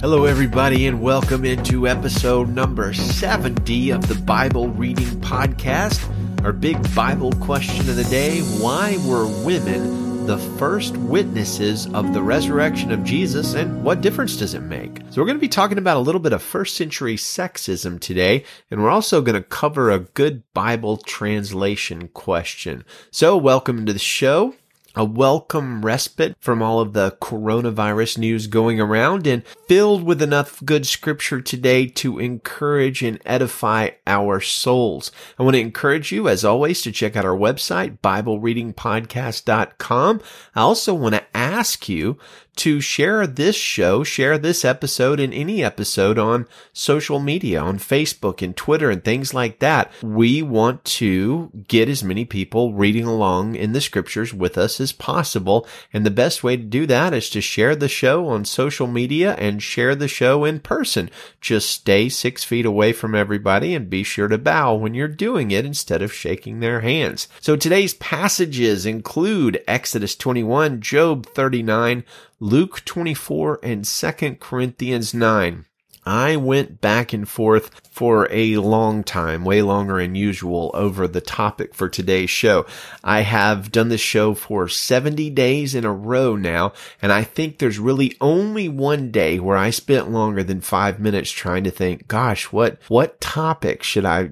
Hello, everybody, and welcome into episode number 70 of the Bible Reading Podcast. Our big Bible question of the day Why were women the first witnesses of the resurrection of Jesus, and what difference does it make? So, we're going to be talking about a little bit of first century sexism today, and we're also going to cover a good Bible translation question. So, welcome to the show a welcome respite from all of the coronavirus news going around and filled with enough good scripture today to encourage and edify our souls. I want to encourage you, as always, to check out our website, BibleReadingPodcast.com. I also want to ask you to share this show, share this episode and any episode on social media, on Facebook and Twitter and things like that. We want to get as many people reading along in the scriptures with us as possible. And the best way to do that is to share the show on social media and share the show in person. Just stay six feet away from everybody and be sure to bow when you're doing it instead of shaking their hands. So today's passages include Exodus 21, Job 39, Luke 24 and 2 Corinthians 9. I went back and forth for a long time, way longer than usual, over the topic for today's show. I have done this show for 70 days in a row now, and I think there's really only one day where I spent longer than five minutes trying to think, gosh, what, what topic should I,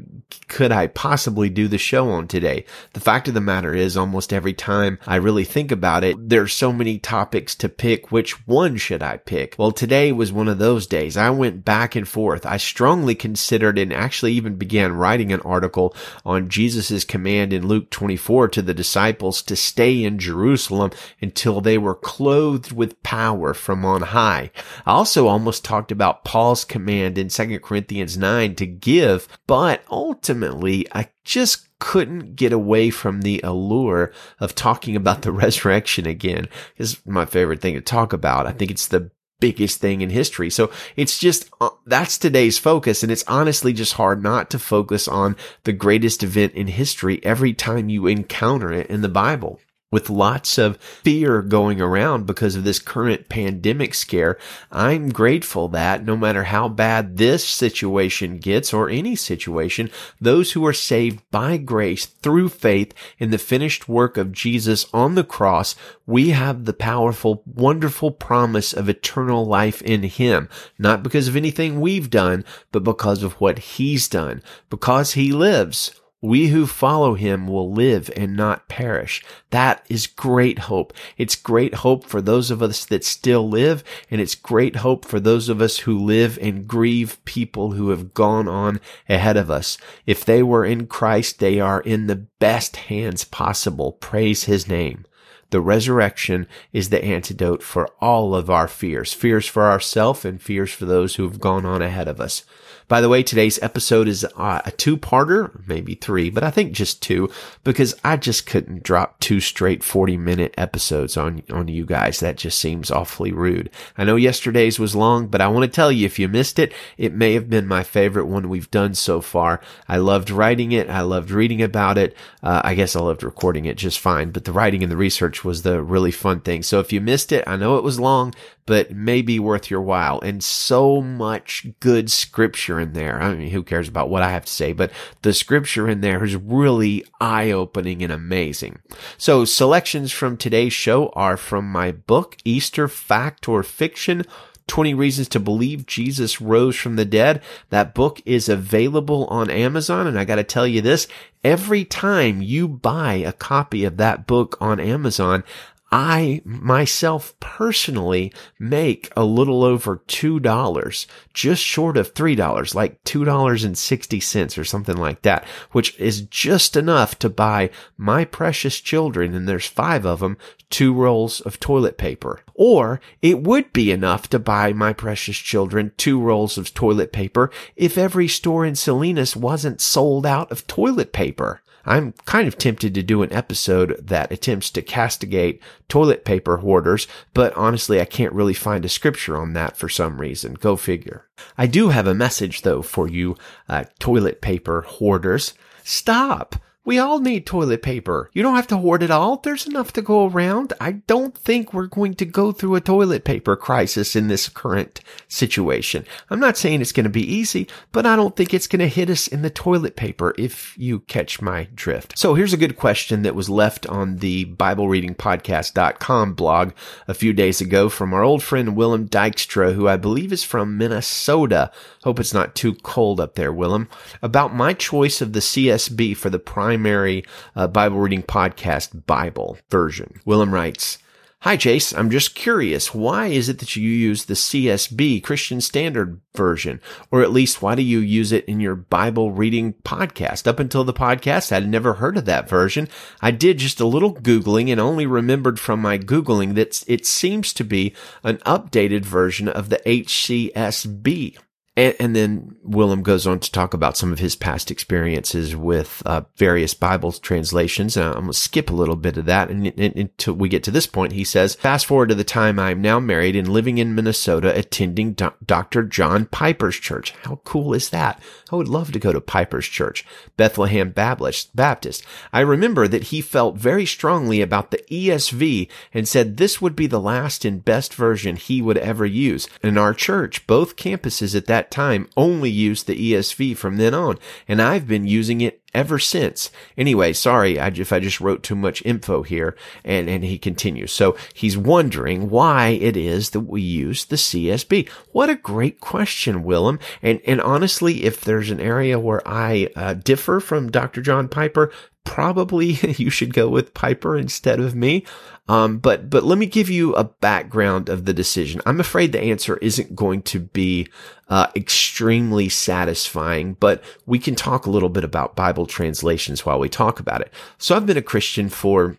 could I possibly do the show on today? The fact of the matter is almost every time I really think about it, there's so many topics to pick. Which one should I pick? Well, today was one of those days. I went back and forth. I strongly considered and actually even began writing an article on Jesus' command in Luke 24 to the disciples to stay in Jerusalem until they were clothed with power from on high. I also almost talked about Paul's command in 2 Corinthians 9 to give, but ultimately I just couldn't get away from the allure of talking about the resurrection again. It's my favorite thing to talk about. I think it's the biggest thing in history. So it's just, uh, that's today's focus. And it's honestly just hard not to focus on the greatest event in history every time you encounter it in the Bible with lots of fear going around because of this current pandemic scare, I'm grateful that no matter how bad this situation gets or any situation, those who are saved by grace through faith in the finished work of Jesus on the cross, we have the powerful, wonderful promise of eternal life in Him, not because of anything we've done, but because of what He's done. Because He lives, we who follow him will live and not perish. That is great hope. It's great hope for those of us that still live, and it's great hope for those of us who live and grieve people who have gone on ahead of us. If they were in Christ, they are in the best hands possible. Praise his name. The resurrection is the antidote for all of our fears, fears for ourselves and fears for those who have gone on ahead of us. By the way, today's episode is uh, a two-parter, maybe three, but I think just two because I just couldn't drop two straight 40-minute episodes on on you guys. That just seems awfully rude. I know yesterday's was long, but I want to tell you if you missed it, it may have been my favorite one we've done so far. I loved writing it. I loved reading about it. Uh, I guess I loved recording it just fine, but the writing and the research was the really fun thing. So if you missed it, I know it was long, but may be worth your while. And so much good scripture in there. I mean, who cares about what I have to say, but the scripture in there is really eye opening and amazing. So selections from today's show are from my book, Easter Fact or Fiction. 20 Reasons to Believe Jesus Rose from the Dead. That book is available on Amazon. And I got to tell you this, every time you buy a copy of that book on Amazon, I myself personally make a little over $2, just short of $3, like $2.60 or something like that, which is just enough to buy my precious children, and there's five of them, two rolls of toilet paper. Or it would be enough to buy my precious children two rolls of toilet paper if every store in Salinas wasn't sold out of toilet paper. I'm kind of tempted to do an episode that attempts to castigate toilet paper hoarders, but honestly, I can't really find a scripture on that for some reason. Go figure. I do have a message though for you, uh, toilet paper hoarders. Stop! We all need toilet paper. You don't have to hoard it all. There's enough to go around. I don't think we're going to go through a toilet paper crisis in this current situation. I'm not saying it's going to be easy, but I don't think it's going to hit us in the toilet paper if you catch my drift. So here's a good question that was left on the BibleReadingPodcast.com blog a few days ago from our old friend Willem Dykstra, who I believe is from Minnesota. Hope it's not too cold up there, Willem. About my choice of the CSB for the primary uh, Bible reading podcast Bible version. Willem writes, Hi, Chase. I'm just curious. Why is it that you use the CSB, Christian Standard Version? Or at least, why do you use it in your Bible reading podcast? Up until the podcast, I'd never heard of that version. I did just a little Googling and only remembered from my Googling that it seems to be an updated version of the HCSB. And, and, then Willem goes on to talk about some of his past experiences with uh, various Bible translations. I'm going to skip a little bit of that and, and, until we get to this point. He says, fast forward to the time I'm now married and living in Minnesota, attending Do- Dr. John Piper's church. How cool is that? I would love to go to Piper's church, Bethlehem. Baptist. I remember that he felt very strongly about the ESV and said this would be the last and best version he would ever use. In our church, both campuses at that that time only used the ESV from then on, and I've been using it ever since. Anyway, sorry if I just wrote too much info here. And, and he continues. So he's wondering why it is that we use the CSB. What a great question, Willem. And, and honestly, if there's an area where I uh, differ from Dr. John Piper, probably you should go with Piper instead of me. Um, but, but let me give you a background of the decision. I'm afraid the answer isn't going to be, uh, extremely satisfying, but we can talk a little bit about Bible translations while we talk about it. So I've been a Christian for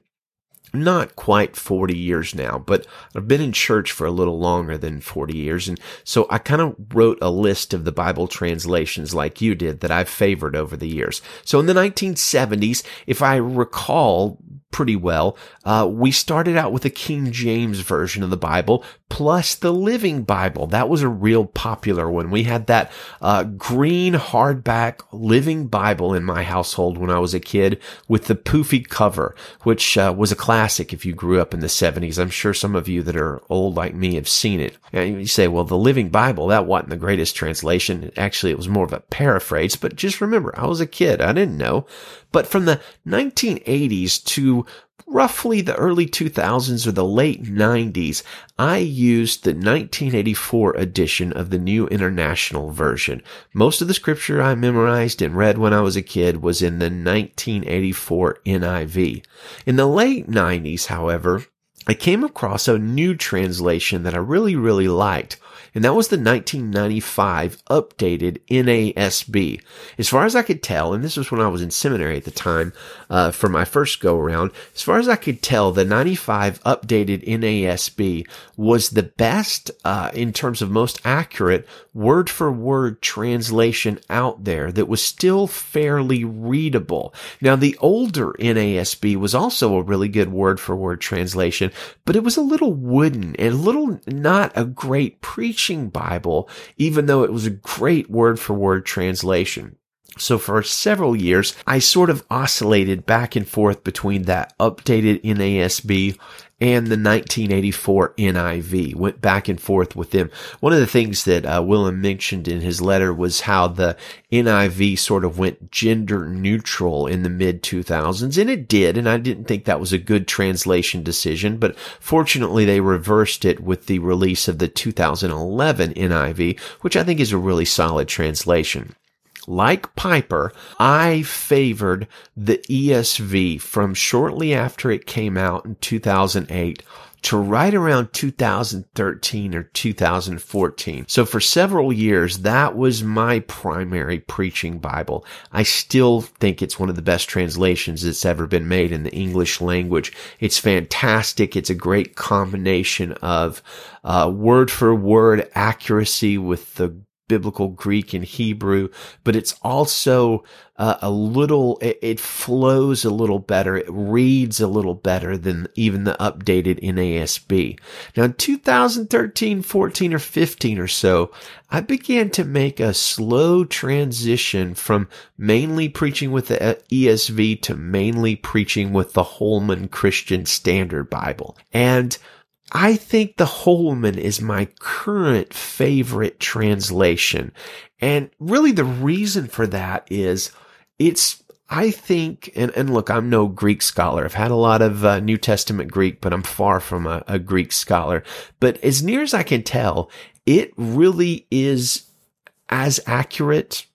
not quite 40 years now, but I've been in church for a little longer than 40 years. And so I kind of wrote a list of the Bible translations like you did that I've favored over the years. So in the 1970s, if I recall pretty well. Uh, we started out with the King James version of the Bible plus the Living Bible. That was a real popular one. We had that uh, green hardback Living Bible in my household when I was a kid with the poofy cover, which uh, was a classic if you grew up in the 70s. I'm sure some of you that are old like me have seen it. And you say, well, the Living Bible, that wasn't the greatest translation. Actually, it was more of a paraphrase, but just remember, I was a kid. I didn't know. But from the 1980s to roughly the early 2000s or the late 90s, I used the 1984 edition of the New International Version. Most of the scripture I memorized and read when I was a kid was in the 1984 NIV. In the late 90s, however, I came across a new translation that I really, really liked and that was the 1995 updated NASB. As far as I could tell, and this was when I was in seminary at the time uh, for my first go around, as far as I could tell, the 95 updated NASB was the best uh, in terms of most accurate word for word translation out there that was still fairly readable. Now, the older NASB was also a really good word for word translation, but it was a little wooden and a little not a great preaching Bible, even though it was a great word for word translation. So for several years, I sort of oscillated back and forth between that updated NASB and the 1984 NIV. Went back and forth with them. One of the things that uh, Willem mentioned in his letter was how the NIV sort of went gender neutral in the mid 2000s, and it did. And I didn't think that was a good translation decision, but fortunately they reversed it with the release of the 2011 NIV, which I think is a really solid translation like Piper, I favored the ESV from shortly after it came out in 2008 to right around 2013 or 2014. So for several years, that was my primary preaching Bible. I still think it's one of the best translations that's ever been made in the English language. It's fantastic. It's a great combination of uh, word for word accuracy with the biblical Greek and Hebrew, but it's also uh, a little, it, it, flows a little better. It reads a little better than even the updated NASB. Now in 2013, 14 or 15 or so, I began to make a slow transition from mainly preaching with the uh, ESV to mainly preaching with the Holman Christian Standard Bible. And I think the Holman is my current favorite translation. And really the reason for that is it's, I think, and, and look, I'm no Greek scholar. I've had a lot of uh, New Testament Greek, but I'm far from a, a Greek scholar. But as near as I can tell, it really is as accurate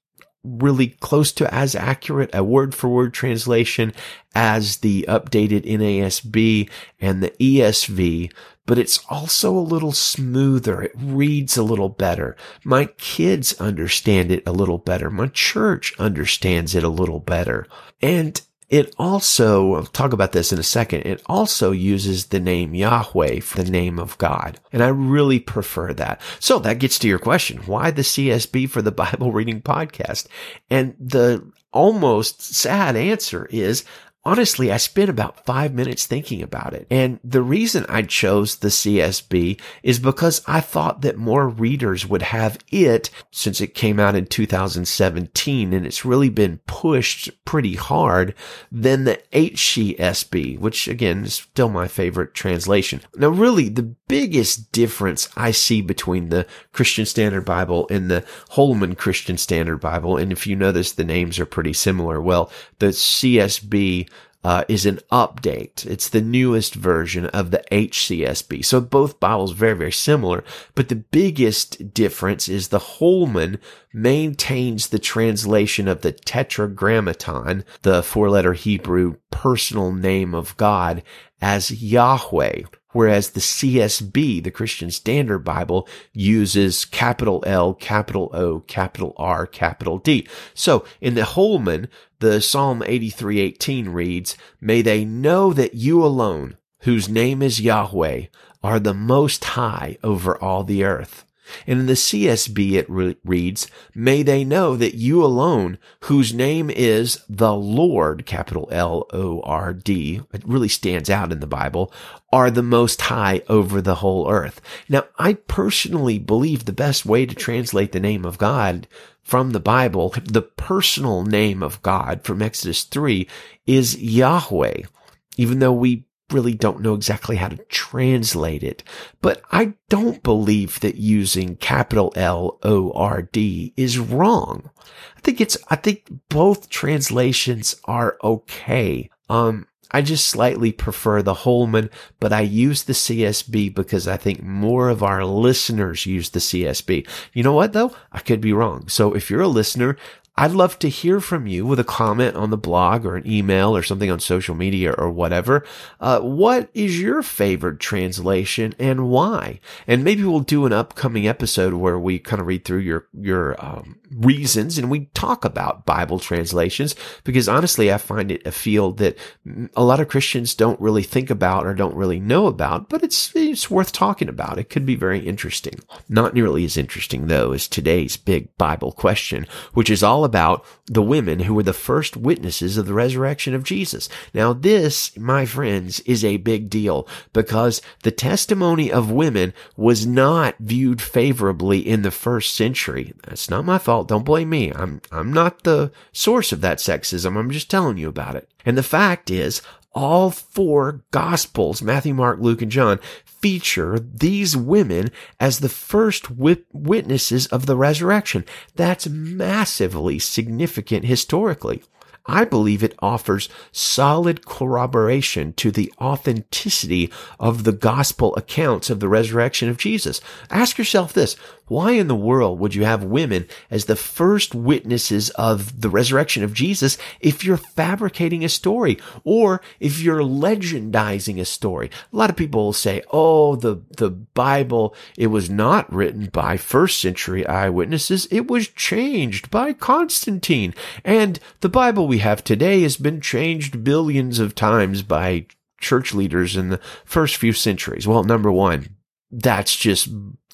really close to as accurate a word for word translation as the updated NASB and the ESV, but it's also a little smoother. It reads a little better. My kids understand it a little better. My church understands it a little better. And it also, I'll talk about this in a second, it also uses the name Yahweh for the name of God. And I really prefer that. So that gets to your question. Why the CSB for the Bible reading podcast? And the almost sad answer is Honestly, I spent about five minutes thinking about it. And the reason I chose the CSB is because I thought that more readers would have it since it came out in 2017 and it's really been pushed pretty hard than the HCSB, which again is still my favorite translation. Now, really the biggest difference I see between the Christian Standard Bible and the Holman Christian Standard Bible, and if you notice the names are pretty similar, well, the CSB uh, is an update. It's the newest version of the HCSB. So both Bibles very, very similar, but the biggest difference is the Holman maintains the translation of the Tetragrammaton, the four letter Hebrew personal name of God as Yahweh. Whereas the CSB, the Christian Standard Bible, uses capital L, capital O, capital R, capital D. So in the Holman, the Psalm 83:18 reads, "May they know that you alone, whose name is Yahweh, are the most high over all the earth." And in the CSB it re- reads, May they know that you alone, whose name is the Lord, capital L-O-R-D, it really stands out in the Bible, are the most high over the whole earth. Now, I personally believe the best way to translate the name of God from the Bible, the personal name of God from Exodus 3 is Yahweh, even though we really don't know exactly how to translate it. But I don't believe that using capital L O R D is wrong. I think it's, I think both translations are okay. Um, I just slightly prefer the Holman, but I use the CSB because I think more of our listeners use the CSB. You know what though? I could be wrong. So if you're a listener, I'd love to hear from you with a comment on the blog or an email or something on social media or whatever. Uh, what is your favorite translation and why? And maybe we'll do an upcoming episode where we kind of read through your, your, um, reasons and we talk about Bible translations because honestly, I find it a field that a lot of Christians don't really think about or don't really know about, but it's, it's worth talking about. It could be very interesting. Not nearly as interesting though as today's big Bible question, which is all about the women who were the first witnesses of the resurrection of Jesus. Now this, my friends, is a big deal because the testimony of women was not viewed favorably in the first century. That's not my fault don't blame me. I'm, I'm not the source of that sexism. I'm just telling you about it. And the fact is, all four gospels, Matthew, Mark, Luke, and John, feature these women as the first witnesses of the resurrection. That's massively significant historically. I believe it offers solid corroboration to the authenticity of the gospel accounts of the resurrection of Jesus. Ask yourself this. Why in the world would you have women as the first witnesses of the resurrection of Jesus if you're fabricating a story or if you're legendizing a story? A lot of people will say, oh, the, the Bible, it was not written by first century eyewitnesses. It was changed by Constantine. And the Bible we have today has been changed billions of times by church leaders in the first few centuries. Well, number one, that's just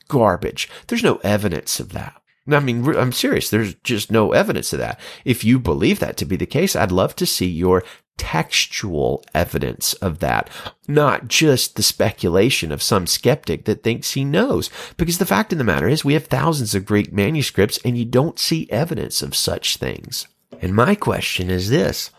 garbage. There's no evidence of that. I mean, I'm serious. There's just no evidence of that. If you believe that to be the case, I'd love to see your textual evidence of that, not just the speculation of some skeptic that thinks he knows. Because the fact of the matter is we have thousands of Greek manuscripts and you don't see evidence of such things. And my question is this.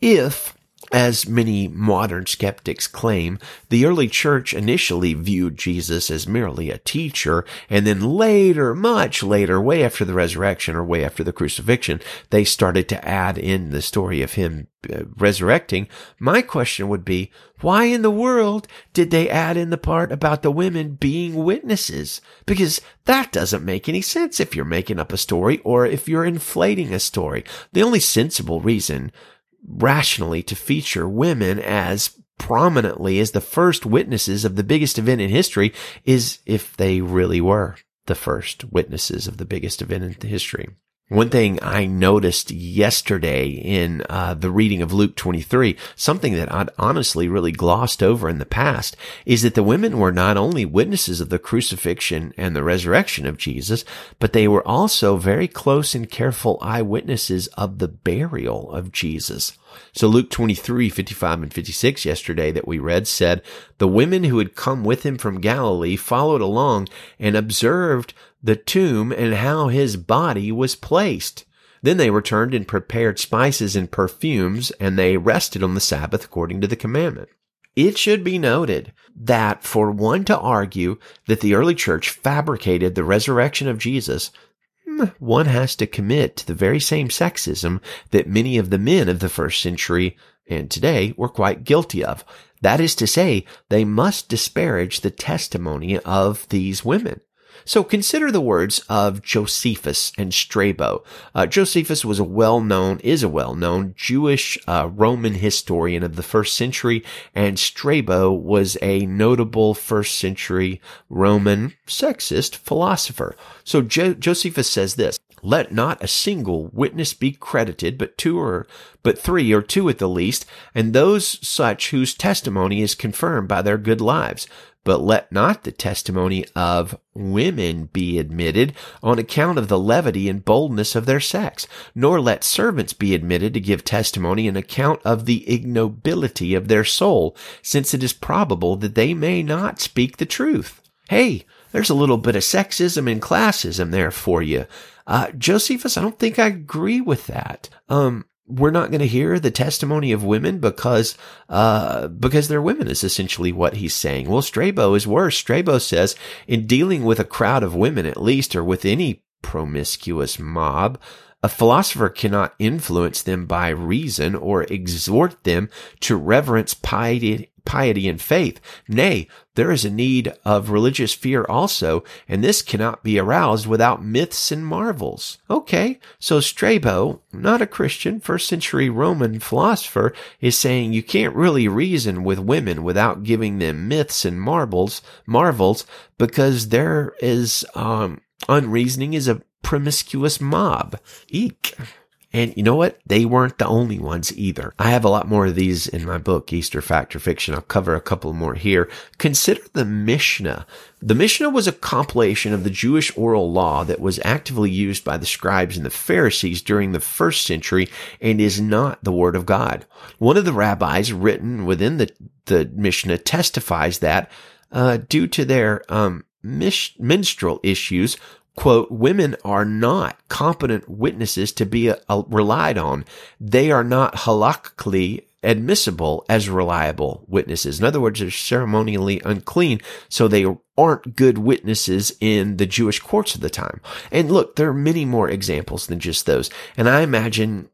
If as many modern skeptics claim, the early church initially viewed Jesus as merely a teacher, and then later, much later, way after the resurrection or way after the crucifixion, they started to add in the story of him uh, resurrecting. My question would be, why in the world did they add in the part about the women being witnesses? Because that doesn't make any sense if you're making up a story or if you're inflating a story. The only sensible reason rationally to feature women as prominently as the first witnesses of the biggest event in history is if they really were the first witnesses of the biggest event in history. One thing I noticed yesterday in uh, the reading of Luke 23, something that I'd honestly really glossed over in the past, is that the women were not only witnesses of the crucifixion and the resurrection of Jesus, but they were also very close and careful eyewitnesses of the burial of Jesus. So Luke 23, 55 and 56 yesterday that we read said, the women who had come with him from Galilee followed along and observed the tomb and how his body was placed. Then they returned and prepared spices and perfumes, and they rested on the Sabbath according to the commandment. It should be noted that for one to argue that the early church fabricated the resurrection of Jesus, hmm, one has to commit to the very same sexism that many of the men of the first century and today were quite guilty of. That is to say, they must disparage the testimony of these women. So consider the words of Josephus and Strabo. Uh, Josephus was a well-known, is a well-known Jewish uh, Roman historian of the first century, and Strabo was a notable first century Roman sexist philosopher. So jo- Josephus says this, let not a single witness be credited, but two or, but three or two at the least, and those such whose testimony is confirmed by their good lives. But let not the testimony of women be admitted on account of the levity and boldness of their sex, nor let servants be admitted to give testimony on account of the ignobility of their soul, since it is probable that they may not speak the truth. Hey, there's a little bit of sexism and classism there for you. Uh, Josephus, I don't think I agree with that. Um, we're not going to hear the testimony of women because uh, because they're women is essentially what he's saying. Well, Strabo is worse. Strabo says in dealing with a crowd of women, at least, or with any promiscuous mob, a philosopher cannot influence them by reason or exhort them to reverence piety, piety and faith. Nay, there is a need of religious fear also, and this cannot be aroused without myths and marvels. Okay, so Strabo, not a Christian, first century Roman philosopher, is saying you can't really reason with women without giving them myths and marvels, marvels, because there is, um, unreasoning is a promiscuous mob. Eek. And you know what? They weren't the only ones either. I have a lot more of these in my book, Easter Fact or Fiction. I'll cover a couple more here. Consider the Mishnah. The Mishnah was a compilation of the Jewish oral law that was actively used by the scribes and the Pharisees during the first century and is not the word of God. One of the rabbis written within the, the Mishnah testifies that, uh, due to their, um, menstrual issues, quote, women are not competent witnesses to be a, uh, a, relied on. They are not halakhically admissible as reliable witnesses. In other words, they're ceremonially unclean, so they aren't good witnesses in the Jewish courts of the time. And look, there are many more examples than just those. And I imagine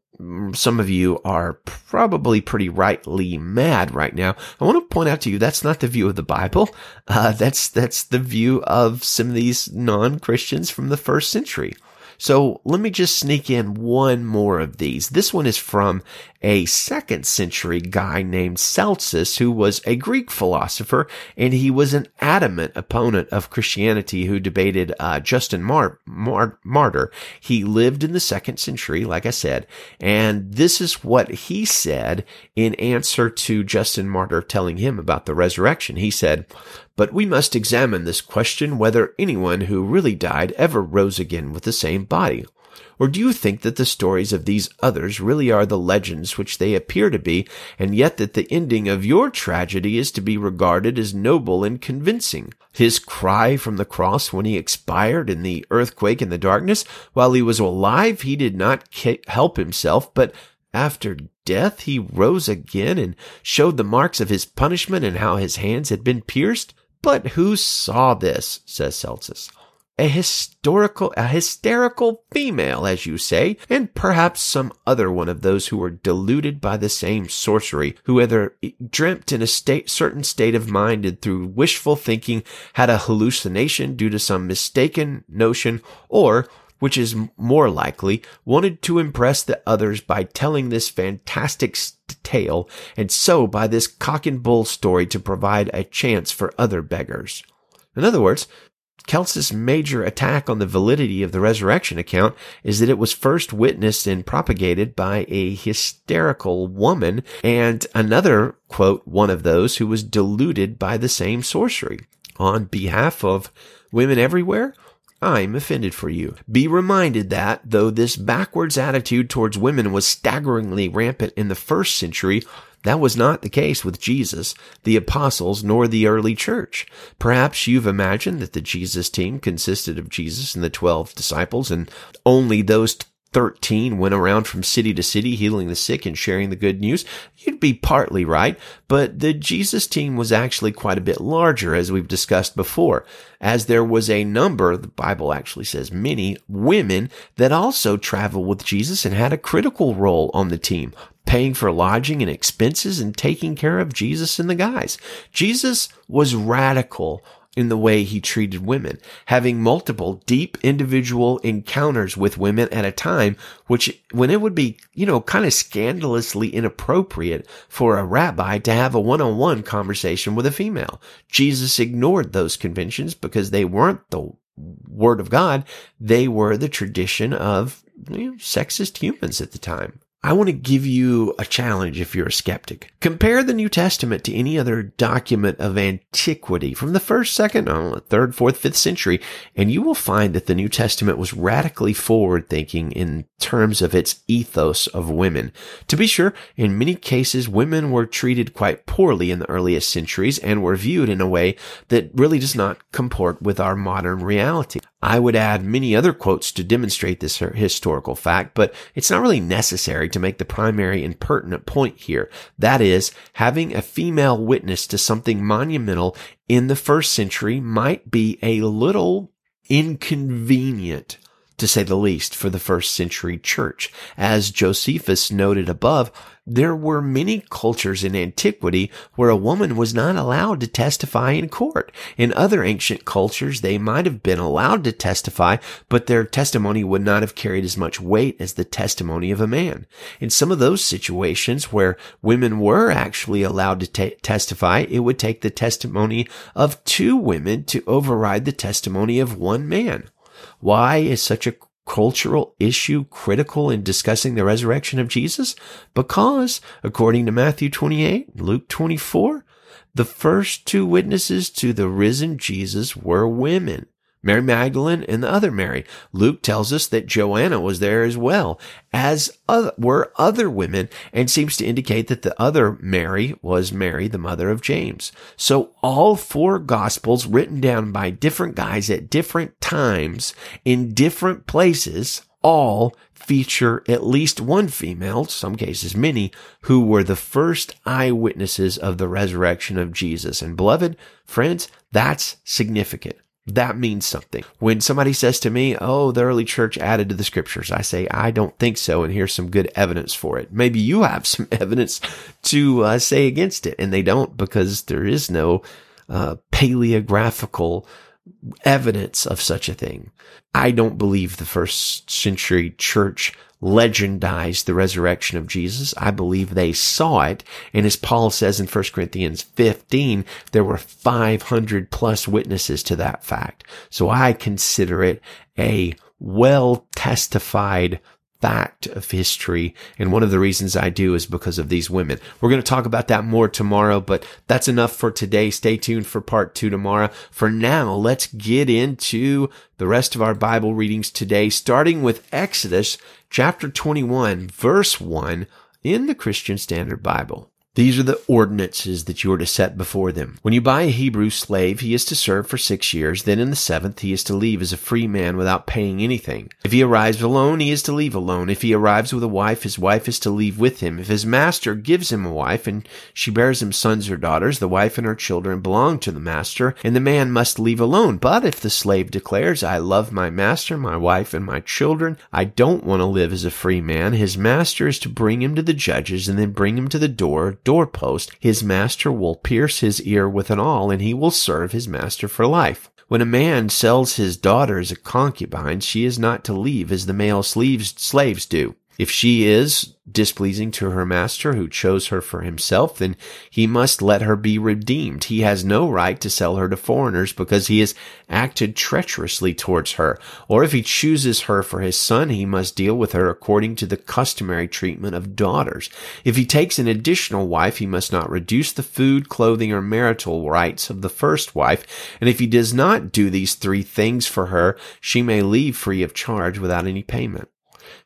some of you are probably pretty rightly mad right now. I want to point out to you that's not the view of the Bible. Uh, that's that's the view of some of these non-Christians from the first century. So let me just sneak in one more of these. This one is from a second century guy named Celsus, who was a Greek philosopher, and he was an adamant opponent of Christianity who debated uh, Justin Mar- Mar- Martyr. He lived in the second century, like I said, and this is what he said in answer to Justin Martyr telling him about the resurrection. He said, But we must examine this question whether anyone who really died ever rose again with the same body. Or do you think that the stories of these others really are the legends which they appear to be, and yet that the ending of your tragedy is to be regarded as noble and convincing? His cry from the cross when he expired in the earthquake and the darkness, while he was alive, he did not help himself, but after death he rose again and showed the marks of his punishment and how his hands had been pierced? But who saw this? says Celsus a historical, a hysterical female, as you say, and perhaps some other one of those who were deluded by the same sorcery, who either dreamt in a state, certain state of mind and through wishful thinking had a hallucination due to some mistaken notion, or, which is more likely, wanted to impress the others by telling this fantastic tale, and so by this cock and bull story to provide a chance for other beggars. In other words, Celsus' major attack on the validity of the resurrection account is that it was first witnessed and propagated by a hysterical woman and another, quote, one of those who was deluded by the same sorcery. On behalf of women everywhere, I'm offended for you. Be reminded that, though this backwards attitude towards women was staggeringly rampant in the first century, that was not the case with Jesus, the apostles, nor the early church. Perhaps you've imagined that the Jesus team consisted of Jesus and the 12 disciples and only those 13 went around from city to city healing the sick and sharing the good news, you'd be partly right, but the Jesus team was actually quite a bit larger as we've discussed before, as there was a number, the Bible actually says many, women that also traveled with Jesus and had a critical role on the team, paying for lodging and expenses and taking care of Jesus and the guys. Jesus was radical in the way he treated women, having multiple deep individual encounters with women at a time, which when it would be, you know, kind of scandalously inappropriate for a rabbi to have a one-on-one conversation with a female. Jesus ignored those conventions because they weren't the word of God. They were the tradition of you know, sexist humans at the time. I want to give you a challenge if you're a skeptic. Compare the New Testament to any other document of antiquity from the first, second, know, third, fourth, fifth century, and you will find that the New Testament was radically forward thinking in terms of its ethos of women. To be sure, in many cases, women were treated quite poorly in the earliest centuries and were viewed in a way that really does not comport with our modern reality. I would add many other quotes to demonstrate this historical fact, but it's not really necessary to make the primary and pertinent point here. That is, having a female witness to something monumental in the first century might be a little inconvenient to say the least, for the first century church. As Josephus noted above, there were many cultures in antiquity where a woman was not allowed to testify in court. In other ancient cultures, they might have been allowed to testify, but their testimony would not have carried as much weight as the testimony of a man. In some of those situations where women were actually allowed to t- testify, it would take the testimony of two women to override the testimony of one man. Why is such a cultural issue critical in discussing the resurrection of Jesus? Because, according to Matthew 28, Luke 24, the first two witnesses to the risen Jesus were women. Mary Magdalene and the other Mary. Luke tells us that Joanna was there as well, as other, were other women, and seems to indicate that the other Mary was Mary, the mother of James. So all four gospels written down by different guys at different times in different places all feature at least one female, some cases many, who were the first eyewitnesses of the resurrection of Jesus. And beloved friends, that's significant that means something. When somebody says to me, Oh, the early church added to the scriptures, I say, I don't think so. And here's some good evidence for it. Maybe you have some evidence to uh, say against it. And they don't because there is no uh, paleographical evidence of such a thing. I don't believe the first century church legendized the resurrection of Jesus. I believe they saw it. And as Paul says in 1 Corinthians 15, there were 500 plus witnesses to that fact. So I consider it a well testified fact of history. And one of the reasons I do is because of these women. We're going to talk about that more tomorrow, but that's enough for today. Stay tuned for part two tomorrow. For now, let's get into the rest of our Bible readings today, starting with Exodus chapter 21, verse 1 in the Christian Standard Bible. These are the ordinances that you are to set before them. When you buy a Hebrew slave, he is to serve for six years. Then in the seventh, he is to leave as a free man without paying anything. If he arrives alone, he is to leave alone. If he arrives with a wife, his wife is to leave with him. If his master gives him a wife and she bears him sons or daughters, the wife and her children belong to the master, and the man must leave alone. But if the slave declares, I love my master, my wife, and my children, I don't want to live as a free man, his master is to bring him to the judges and then bring him to the door doorpost, his master will pierce his ear with an awl, and he will serve his master for life. When a man sells his daughter as a concubine, she is not to leave as the male slaves, do. If she is displeasing to her master who chose her for himself, then he must let her be redeemed. He has no right to sell her to foreigners because he has acted treacherously towards her. Or if he chooses her for his son, he must deal with her according to the customary treatment of daughters. If he takes an additional wife, he must not reduce the food, clothing, or marital rights of the first wife. And if he does not do these three things for her, she may leave free of charge without any payment.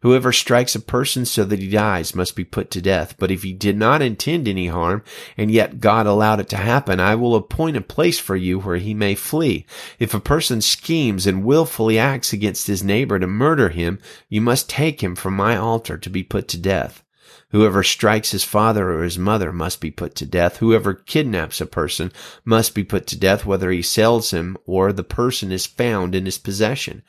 Whoever strikes a person so that he dies must be put to death. But if he did not intend any harm, and yet God allowed it to happen, I will appoint a place for you where he may flee. If a person schemes and wilfully acts against his neighbor to murder him, you must take him from my altar to be put to death. Whoever strikes his father or his mother must be put to death. Whoever kidnaps a person must be put to death, whether he sells him or the person is found in his possession.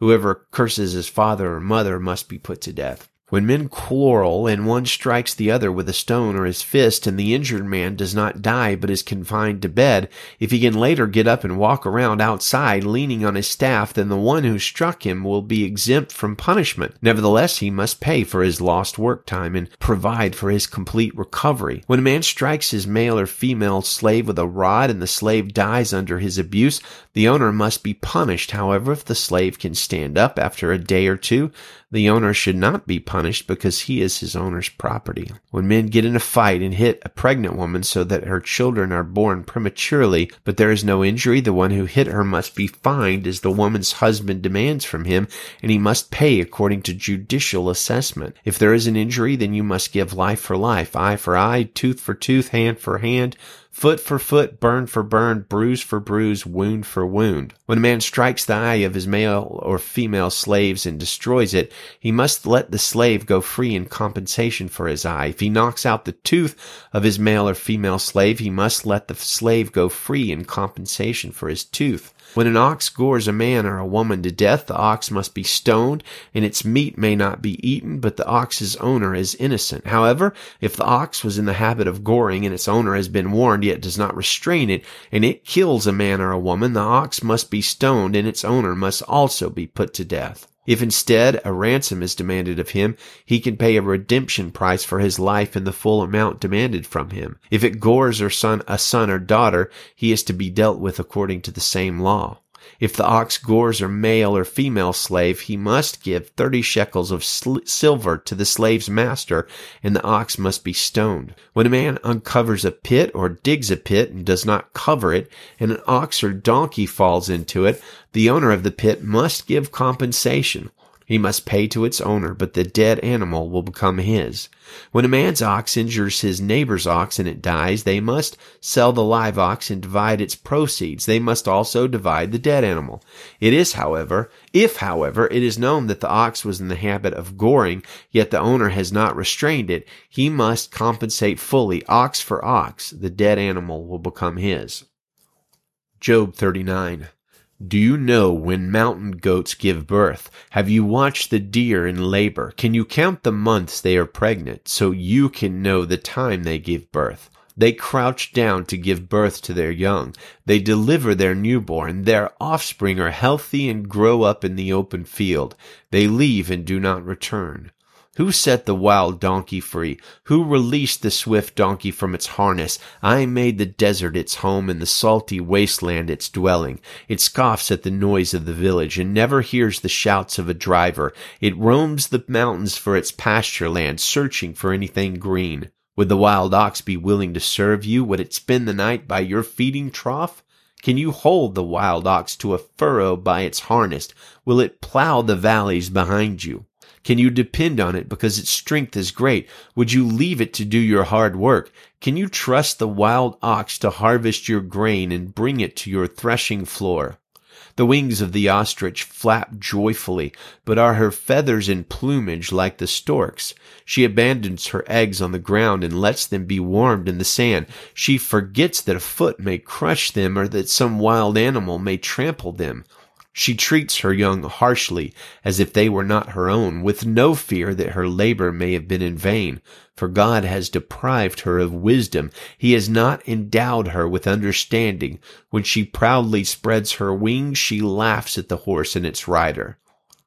Whoever curses his father or mother must be put to death. When men quarrel and one strikes the other with a stone or his fist and the injured man does not die but is confined to bed, if he can later get up and walk around outside leaning on his staff, then the one who struck him will be exempt from punishment. Nevertheless, he must pay for his lost work time and provide for his complete recovery. When a man strikes his male or female slave with a rod and the slave dies under his abuse, the owner must be punished. However, if the slave can stand up after a day or two, the owner should not be punished because he is his owner's property. When men get in a fight and hit a pregnant woman so that her children are born prematurely, but there is no injury, the one who hit her must be fined as the woman's husband demands from him, and he must pay according to judicial assessment. If there is an injury, then you must give life for life, eye for eye, tooth for tooth, hand for hand, foot for foot, burn for burn, bruise for bruise, wound for wound. When a man strikes the eye of his male or female slaves and destroys it, he must let the slave go free in compensation for his eye. If he knocks out the tooth of his male or female slave, he must let the slave go free in compensation for his tooth. When an ox gores a man or a woman to death, the ox must be stoned, and its meat may not be eaten, but the ox's owner is innocent. However, if the ox was in the habit of goring, and its owner has been warned yet does not restrain it, and it kills a man or a woman, the ox must be stoned, and its owner must also be put to death. If instead a ransom is demanded of him, he can pay a redemption price for his life in the full amount demanded from him. If it gores or son, a son or daughter, he is to be dealt with according to the same law. If the ox gores a male or female slave, he must give thirty shekels of sl- silver to the slave's master, and the ox must be stoned. When a man uncovers a pit or digs a pit and does not cover it, and an ox or donkey falls into it, the owner of the pit must give compensation. He must pay to its owner, but the dead animal will become his. When a man's ox injures his neighbor's ox and it dies, they must sell the live ox and divide its proceeds. They must also divide the dead animal. It is, however, if, however, it is known that the ox was in the habit of goring, yet the owner has not restrained it, he must compensate fully, ox for ox. The dead animal will become his. Job 39. Do you know when mountain goats give birth? Have you watched the deer in labor? Can you count the months they are pregnant so you can know the time they give birth? They crouch down to give birth to their young. They deliver their newborn. Their offspring are healthy and grow up in the open field. They leave and do not return. Who set the wild donkey free? Who released the swift donkey from its harness? I made the desert its home and the salty wasteland its dwelling. It scoffs at the noise of the village and never hears the shouts of a driver. It roams the mountains for its pasture land, searching for anything green. Would the wild ox be willing to serve you? Would it spend the night by your feeding trough? Can you hold the wild ox to a furrow by its harness? Will it plow the valleys behind you? Can you depend on it because its strength is great? Would you leave it to do your hard work? Can you trust the wild ox to harvest your grain and bring it to your threshing floor? The wings of the ostrich flap joyfully, but are her feathers and plumage like the stork's? She abandons her eggs on the ground and lets them be warmed in the sand. She forgets that a foot may crush them or that some wild animal may trample them. She treats her young harshly, as if they were not her own, with no fear that her labor may have been in vain. For God has deprived her of wisdom. He has not endowed her with understanding. When she proudly spreads her wings, she laughs at the horse and its rider.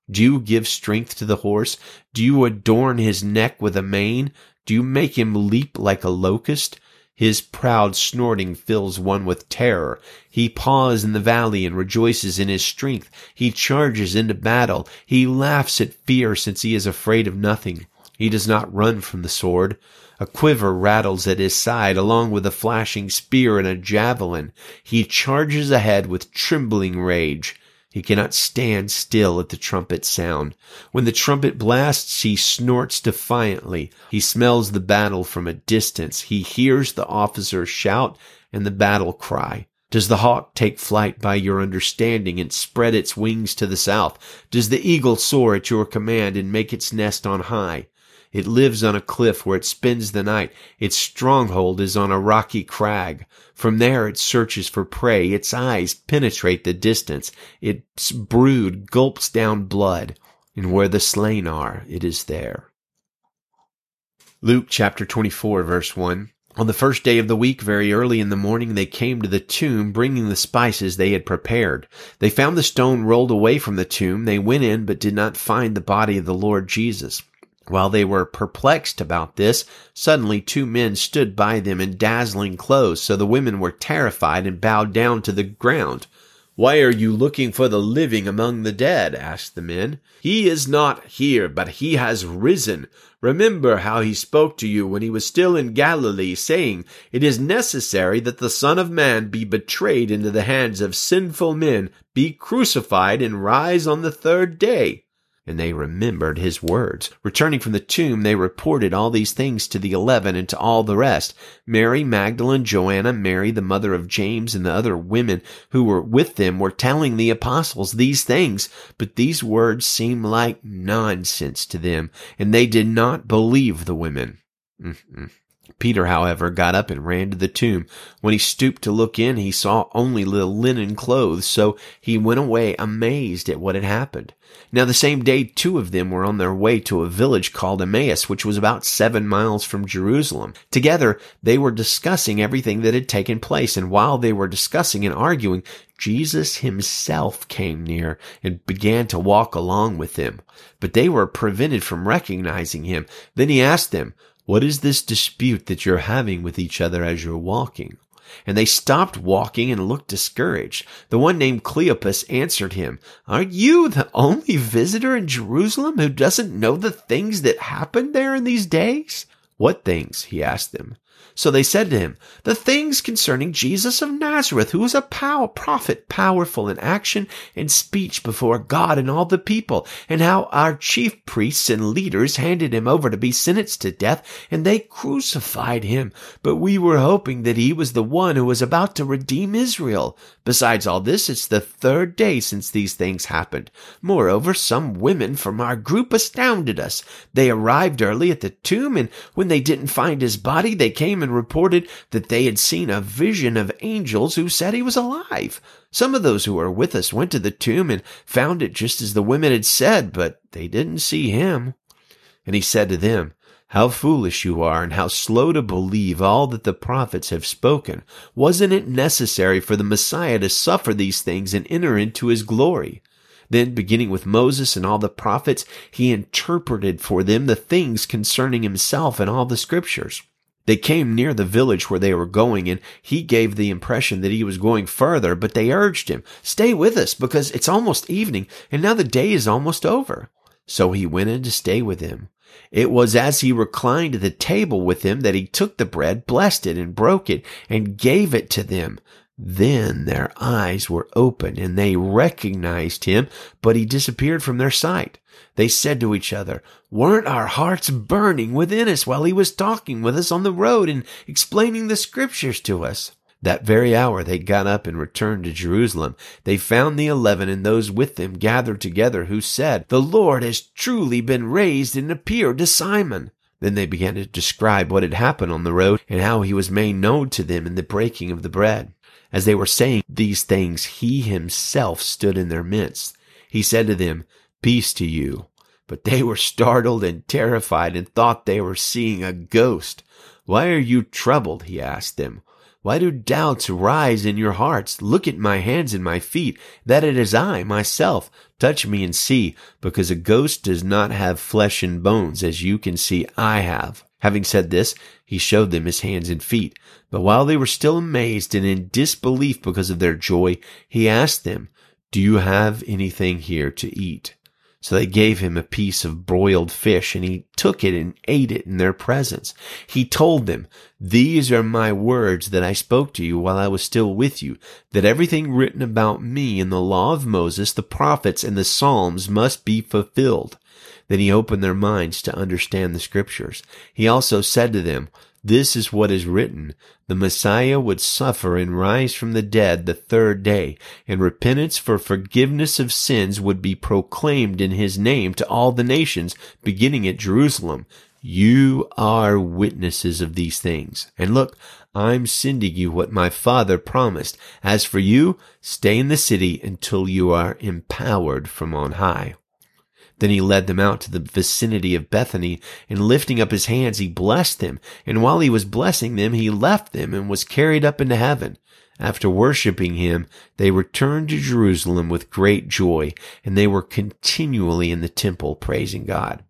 Do you give strength to the horse? Do you adorn his neck with a mane? Do you make him leap like a locust? His proud snorting fills one with terror. He paws in the valley and rejoices in his strength. He charges into battle. He laughs at fear since he is afraid of nothing. He does not run from the sword. A quiver rattles at his side along with a flashing spear and a javelin. He charges ahead with trembling rage. He cannot stand still at the trumpet sound. When the trumpet blasts, he snorts defiantly. He smells the battle from a distance. He hears the officer shout and the battle cry. Does the hawk take flight by your understanding and spread its wings to the south? Does the eagle soar at your command and make its nest on high? It lives on a cliff where it spends the night. Its stronghold is on a rocky crag. From there it searches for prey. Its eyes penetrate the distance. Its brood gulps down blood. And where the slain are, it is there. Luke chapter 24 verse 1. On the first day of the week, very early in the morning, they came to the tomb, bringing the spices they had prepared. They found the stone rolled away from the tomb. They went in, but did not find the body of the Lord Jesus. While they were perplexed about this, suddenly two men stood by them in dazzling clothes, so the women were terrified and bowed down to the ground. Why are you looking for the living among the dead? asked the men. He is not here, but he has risen. Remember how he spoke to you when he was still in Galilee, saying, It is necessary that the Son of Man be betrayed into the hands of sinful men, be crucified, and rise on the third day and they remembered his words. Returning from the tomb, they reported all these things to the eleven and to all the rest. Mary Magdalene, Joanna, Mary, the mother of James, and the other women who were with them were telling the apostles these things, but these words seemed like nonsense to them, and they did not believe the women. Mm-mm. Peter, however, got up and ran to the tomb. When he stooped to look in, he saw only the linen clothes, so he went away amazed at what had happened. Now the same day, two of them were on their way to a village called Emmaus, which was about seven miles from Jerusalem. Together, they were discussing everything that had taken place, and while they were discussing and arguing, Jesus himself came near and began to walk along with them. But they were prevented from recognizing him. Then he asked them, what is this dispute that you're having with each other as you're walking? And they stopped walking and looked discouraged. The one named Cleopas answered him, Aren't you the only visitor in Jerusalem who doesn't know the things that happened there in these days? What things? he asked them. So they said to him, The things concerning Jesus of Nazareth, who was a pow- prophet, powerful in action and speech before God and all the people, and how our chief priests and leaders handed him over to be sentenced to death, and they crucified him. But we were hoping that he was the one who was about to redeem Israel. Besides all this, it's the third day since these things happened. Moreover, some women from our group astounded us. They arrived early at the tomb, and when they didn't find his body, they came and reported that they had seen a vision of angels who said he was alive. Some of those who were with us went to the tomb and found it just as the women had said, but they didn't see him. And he said to them, how foolish you are and how slow to believe all that the prophets have spoken. Wasn't it necessary for the Messiah to suffer these things and enter into his glory? Then, beginning with Moses and all the prophets, he interpreted for them the things concerning himself and all the scriptures. They came near the village where they were going, and he gave the impression that he was going further, but they urged him, Stay with us, because it's almost evening, and now the day is almost over. So he went in to stay with them. It was as he reclined at the table with them that he took the bread, blessed it, and broke it, and gave it to them. Then their eyes were opened, and they recognized him, but he disappeared from their sight. They said to each other, Weren't our hearts burning within us while he was talking with us on the road and explaining the scriptures to us? That very hour they got up and returned to Jerusalem. They found the eleven and those with them gathered together who said, The Lord has truly been raised and appeared to Simon. Then they began to describe what had happened on the road and how he was made known to them in the breaking of the bread. As they were saying these things, he himself stood in their midst. He said to them, Peace to you. But they were startled and terrified and thought they were seeing a ghost. Why are you troubled? He asked them. Why do doubts rise in your hearts? Look at my hands and my feet, that it is I, myself. Touch me and see, because a ghost does not have flesh and bones, as you can see I have. Having said this, he showed them his hands and feet. But while they were still amazed and in disbelief because of their joy, he asked them, Do you have anything here to eat? So they gave him a piece of broiled fish and he took it and ate it in their presence. He told them, These are my words that I spoke to you while I was still with you, that everything written about me in the law of Moses, the prophets, and the Psalms must be fulfilled. Then he opened their minds to understand the scriptures. He also said to them, this is what is written. The Messiah would suffer and rise from the dead the third day, and repentance for forgiveness of sins would be proclaimed in his name to all the nations, beginning at Jerusalem. You are witnesses of these things. And look, I'm sending you what my father promised. As for you, stay in the city until you are empowered from on high. Then he led them out to the vicinity of Bethany, and lifting up his hands, he blessed them. And while he was blessing them, he left them and was carried up into heaven. After worshiping him, they returned to Jerusalem with great joy, and they were continually in the temple praising God.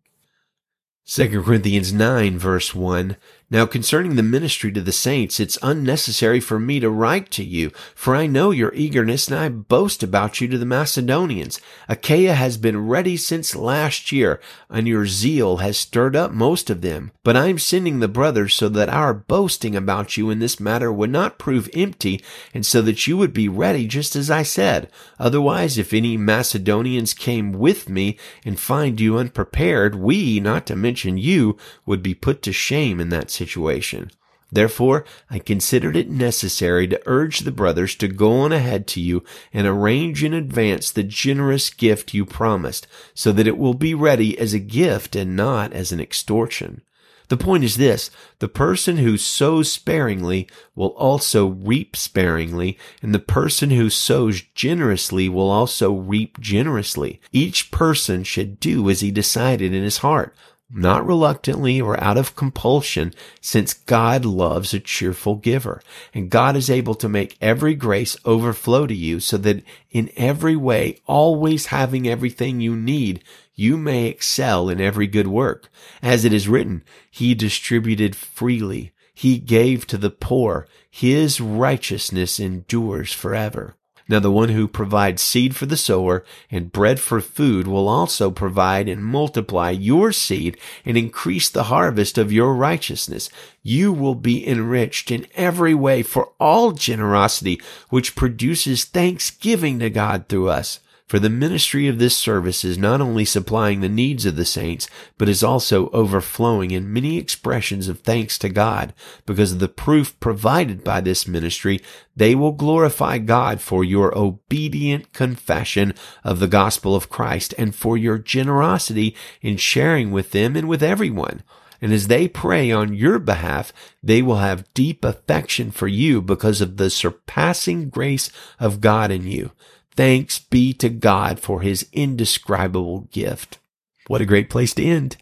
2 Corinthians 9 verse 1 now concerning the ministry to the saints, it's unnecessary for me to write to you, for I know your eagerness and I boast about you to the Macedonians. Achaia has been ready since last year, and your zeal has stirred up most of them. But I am sending the brothers so that our boasting about you in this matter would not prove empty, and so that you would be ready just as I said. Otherwise, if any Macedonians came with me and find you unprepared, we, not to mention you, would be put to shame in that situation. Therefore, I considered it necessary to urge the brothers to go on ahead to you and arrange in advance the generous gift you promised, so that it will be ready as a gift and not as an extortion. The point is this, the person who sows sparingly will also reap sparingly, and the person who sows generously will also reap generously. Each person should do as he decided in his heart, not reluctantly or out of compulsion, since God loves a cheerful giver. And God is able to make every grace overflow to you so that in every way, always having everything you need, you may excel in every good work. As it is written, He distributed freely. He gave to the poor. His righteousness endures forever. Now the one who provides seed for the sower and bread for food will also provide and multiply your seed and increase the harvest of your righteousness. You will be enriched in every way for all generosity, which produces thanksgiving to God through us. For the ministry of this service is not only supplying the needs of the saints, but is also overflowing in many expressions of thanks to God. Because of the proof provided by this ministry, they will glorify God for your obedient confession of the gospel of Christ and for your generosity in sharing with them and with everyone. And as they pray on your behalf, they will have deep affection for you because of the surpassing grace of God in you. Thanks be to God for his indescribable gift. What a great place to end.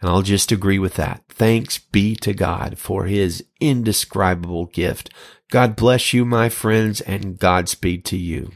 And I'll just agree with that. Thanks be to God for his indescribable gift. God bless you, my friends, and Godspeed to you.